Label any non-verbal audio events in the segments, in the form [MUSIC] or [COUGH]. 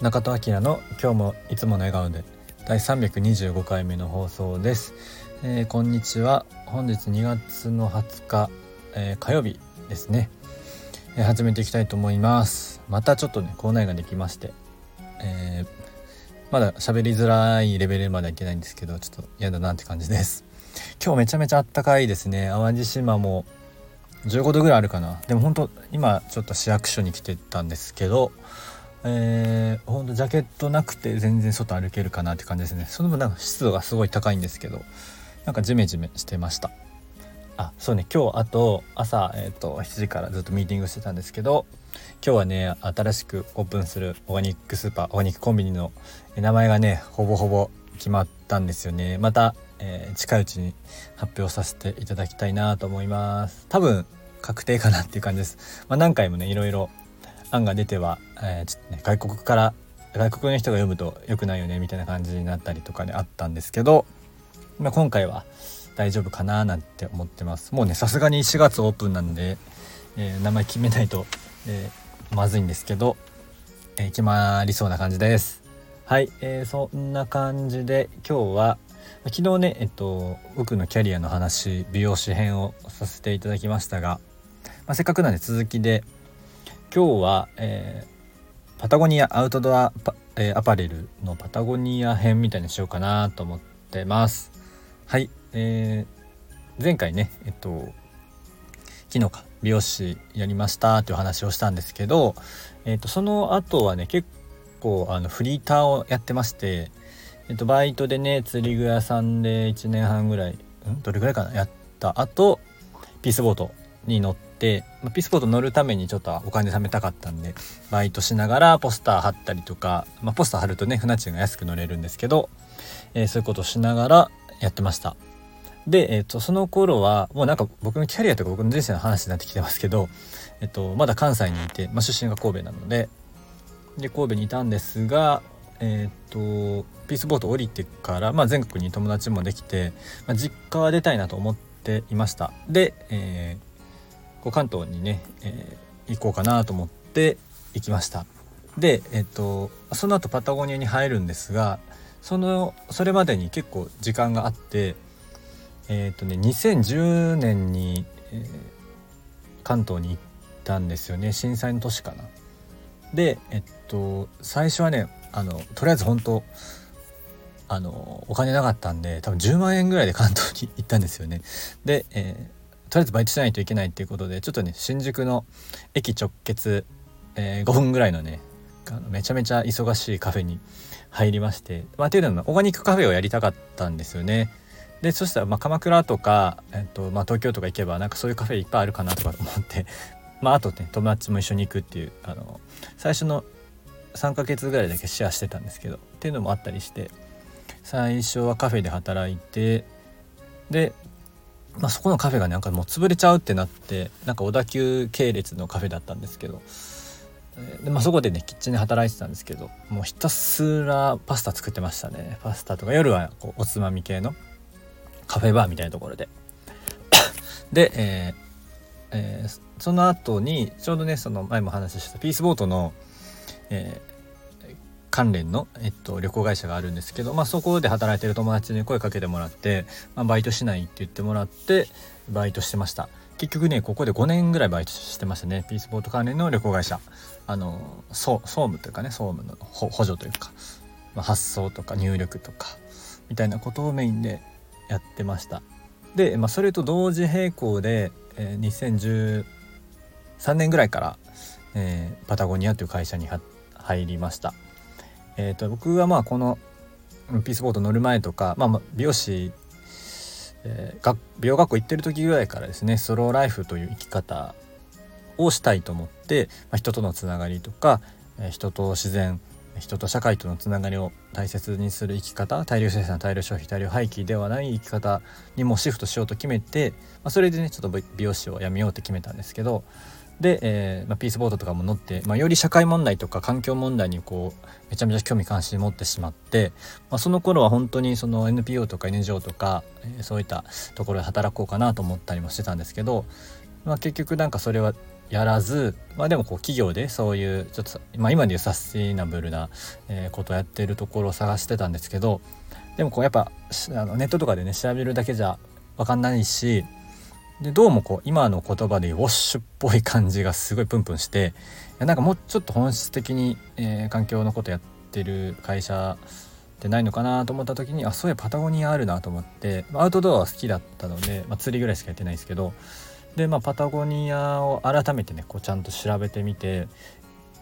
中戸明の今日もいつもの笑顔で第325回目の放送です、えー、こんにちは。本日2月の20日、えー、火曜日ですね、えー、始めていきたいと思います。またちょっとね校内ができまして、えまだ喋りづらいレベルまではいけないんですけどちょっと嫌だなって感じです。今日めちゃめちゃあったかいですね。淡路島も15度ぐらいあるかな。でも本当今ちょっと市役所に来てたんですけどえー、ほんとジャケットなくて全然外歩けるかなって感じですね。その分なんか湿度がすごい高いんですけどなんかジメジメしてました。あそうね。今日あと朝、えーと、7時からずっとミーティングしてたんですけど今日はね新しくオープンするオーガニックスーパーオーガニックコンビニの名前がねほぼほぼ決まったんですよね。また、えー、近いうちに発表させていただきたいなと思います。多分確定かなっていう感じです、まあ、何回もねいろいろ案が出ては、えー、ちょっとね外国から外国の人が読むと良くないよねみたいな感じになったりとかねあったんですけど、まあ、今回は大丈夫かななんて思ってます。もうねさすがに4月オープンなんで、えー、名前決めないと、えー、まずいんですけど、え決まりそうな感じです。はい、えー、そんな感じで今日は昨日ねえっと僕のキャリアの話美容師編をさせていただきましたが、まあ、せっかくなんで続きで今日は、えー、パタゴニアアウトドアパ,、えー、アパレルのパタゴニア編みたいにしようかなと思ってます。はい、えー、前回ねえっと昨日か美容師やりましたっていう話をしたんですけど、えっと、その後はね結構あのフリーターをやってまして、えっと、バイトでね釣り具屋さんで1年半ぐらい、ん？どれぐらいかな？やった後ピースボートに乗って、まあ、ピスポート乗るためにちょっとお金貯めたかったんでバイトしながらポスター貼ったりとか、まあ、ポスター貼るとね船賃が安く乗れるんですけど、えー、そういうことをしながらやってました。で、えーと、その頃はもうなんか僕のキャリアとか僕の人生の話になってきてますけど、え、ー、と、まだ関西にいて、まあ、出身が神戸なのでで神戸にいたんですがえっ、ー、とピースボート降りてから、まあ、全国に友達もできて、まあ、実家は出たいなと思っていましたで、えーこう関東にね、えー、行こうかなと思って行きました。でえっ、とその後パタゴニアに入るんですがそのそれまでに結構時間があってえっ、とね2010年に、えー、関東に行ったんですよね。震災の年かな。でえっと最初はねあのとりあえず本当あのお金なかったんで多分10万円ぐらいで関東に行ったんですよね。で、えーとりあえずバイトしないといけないっていうことでちょっとね新宿の駅直結、えー、5分ぐらいのねあのめちゃめちゃ忙しいカフェに入りまして、まあ、っていうのもオーガニックカフェをやりたかったんですよね。でそしたらま鎌倉とか、えっとまあ、東京とか行けばなんかそういうカフェいっぱいあるかなとか思って [LAUGHS] まああとね友達も一緒に行くっていうあの最初の3ヶ月ぐらいだけシェアしてたんですけどっていうのもあったりして最初はカフェで働いてでまあ、そこのカフェがなんかもう潰れちゃうってなってなんか小田急系列のカフェだったんですけどで、まあ、そこでねキッチンで働いてたんですけどもうひたすらパスタ作ってましたね。パスタとか夜はこうおつまみ系のカフェバーみたいなところで。[COUGHS] で、えーえー、その後にちょうどねその前も話したピースボートの、え関連の、えっと、旅行会社があるんですけど、まあ、そこで働いてる友達に声かけてもらって、まあ、バイトしないって言ってもらってバイトしてました。結局ねここで5年ぐらいバイトしてましたね。ピースポート関連の旅行会社。あの総務というかね総務の補助というか、まあ、発送とか入力とかみたいなことをメインでやってました。で、まあ、それと同時並行で、えー、2013年ぐらいから、えー、パタゴニアという会社に入りました。えーと、僕はまあこのピースボート乗る前とか、まあ、美容師、えー、美容学校行ってる時ぐらいからですねソローライフという生き方をしたいと思って、まあ、人とのつながりとか、えー、人と自然人と社会とのつながりを大切にする生き方大量生産大量消費大量廃棄ではない生き方にもシフトしようと決めて、まあ、それでねちょっと美容師をやめようって決めたんですけどで、えーまあ、ピースボードとかも乗って、まあ、より社会問題とか環境問題にこうめちゃめちゃ興味関心持ってしまって、まあ、その頃は本当にその NPO とか NGO とか、えー、そういったところで働こうかなと思ったりもしてたんですけどまあ、結局なんかそれはやらず、まあ、でもこう企業でそういうちょっと、まあ、今でいうサスティナブルな、えことをやってるところを探してたんですけどでもこうやっぱあのネットとかでね調べるだけじゃ分かんないしでどうもこう今の言葉でウォッシュっぽい感じがすごいプンプンしてなんかもうちょっと本質的に、えー、環境のことやってる会社ってないのかなと思った時にあそういやパタゴニアあるなと思ってアウトドアは好きだったので、まあ、釣りぐらいしかやってないですけどでまあパタゴニアを改めてねこうちゃんと調べてみて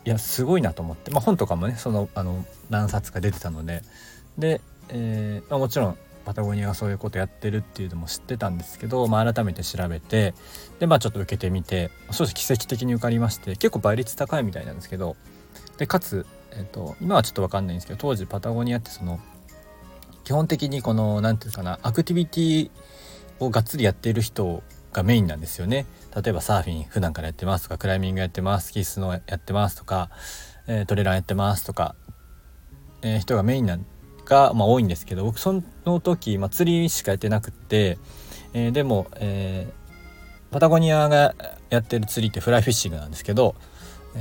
いやすごいなと思って、まあ、本とかもねそのあの何冊か出てたのでで、えーまあ、もちろんパタゴニアがそういうことやってるっていうのも知ってたんですけど、まあ、改めて調べてでまあちょっと受けてみて少し奇跡的に受かりまして結構倍率高いみたいなんですけどでかつ、えーと、今はちょっと分かんないんですけど当時パタゴニアってその基本的にこの何て言うかなアクティビティをがっつりやっている人がメインなんですよね。例えばサーフィン普段からやってますとかクライミングやってますスキースノーやってますとか、えー、トレーランやってますとか、えー、人がメインなんが、まあ、多いんですけど僕その時、まあ、釣りしかやってなくって、えー、でも、えー、パタゴニアがやってる釣りってフライフィッシングなんですけど、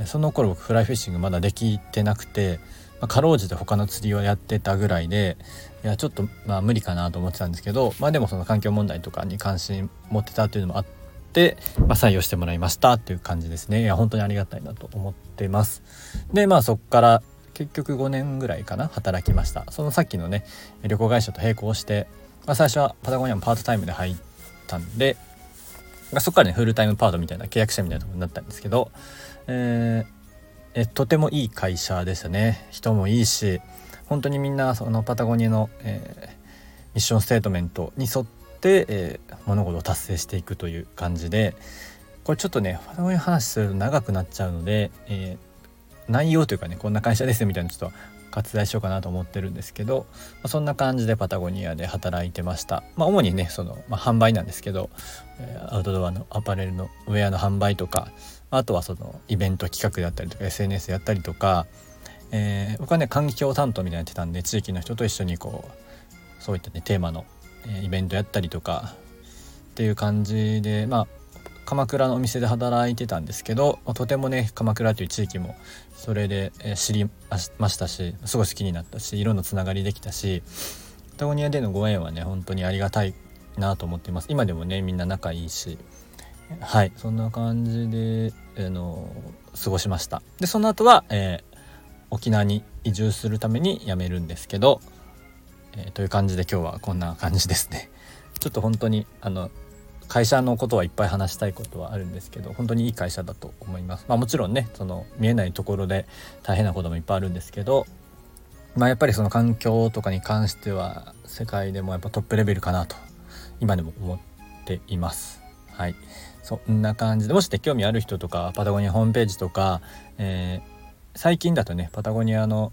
その頃僕フライフィッシングまだできてなくて、まあ、かろうじて他の釣りをやってたぐらいでいやちょっとまあ無理かなと思ってたんですけど、まあ、でもその環境問題とかに関心持ってたっていうのもあって、まあ、採用してもらいましたっていう感じですね。いや本当にありがたいなと思ってます。でまあそっから結局5年ぐらいかな働きました。そのさっきのね旅行会社と並行して、まあ、最初はパタゴニアもパートタイムで入ったんで、まあ、そこからねフルタイムパートみたいな契約者みたいなとこになったんですけど、えー、えとてもいい会社でしたね。人もいいし本当にみんなそのパタゴニアの、えー、ミッションステートメントに沿って、えー、物事を達成していくという感じでこれちょっとねパタゴニア話すると長くなっちゃうので、えー、内容というかねこんな会社ですみたいなちょっと割愛しようかなと思ってるんですけど、まあ、そんな感じでパタゴニアで働いてました、まあ、主にねその、まあ、販売なんですけど、え、アウトドアのアパレルのウェアの販売とかあとはそのイベント企画であったりとか SNS やったりとか、えー、僕はね環境担当みたいなやってたんで地域の人と一緒にこうそういったねテーマの、え、イベントやったりとかっていう感じでまあ鎌倉のお店で働いてたんですけどとてもね鎌倉という地域もそれで知りましたしすごい好きになったしいろんなつながりできたしパタゴニアでのご縁はね本当にありがたいなと思っています。今でもねみんな仲いいしはいそんな感じで、あの過ごしました。でその後は、えー、沖縄に移住するために辞めるんですけど、えー、という感じで今日はこんな感じですね。ちょっと本当にあの会社のことはいっぱい話したいことはあるんですけど本当にいい会社だと思います。まあ、もちろんねその見えないところで大変なこともいっぱいあるんですけど、まあ、やっぱりその環境とかに関しては世界でもやっぱトップレベルかなと今でも思っています。はいそんな感じでもしね興味ある人とかパタゴニアホームページとか、えー、最近だとねパタゴニアの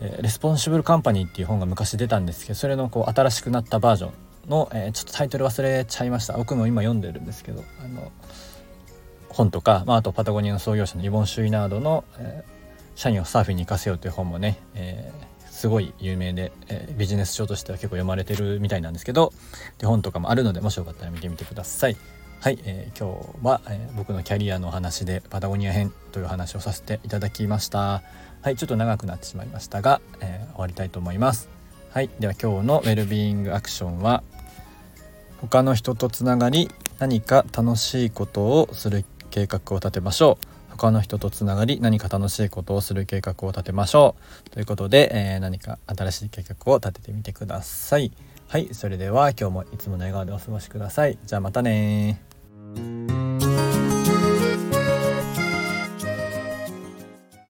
Responsible Company っていう本が昔出たんですけどそれのこう新しくなったバージョンの、えー、ちょっとタイトル忘れちゃいました僕も今読んでるんですけどあの本とか、まあ、あとパタゴニアの創業者のイボン・シュイナードの、えー、社員をサーフィンに行かせようという本もね、えー、すごい有名で、えー、ビジネス書としては結構読まれてるみたいなんですけどで本とかもあるのでもしよかったら見てみてください。はい、えー、今日は、えー、僕のキャリアの話でパタゴニア編という話をさせていただきました。はい、ちょっと長くなってしまいましたが、えー、終わりたいと思います。はい、では今日のウェルビーイングアクションは他の人とつながり何か楽しいことをする計画を立てましょう。他の人とつながり何か楽しいことをする計画を立てましょう。ということで、えー、何か新しい計画を立ててみてください。はい。それでは今日もいつもの笑顔でお過ごしください。じゃあまたね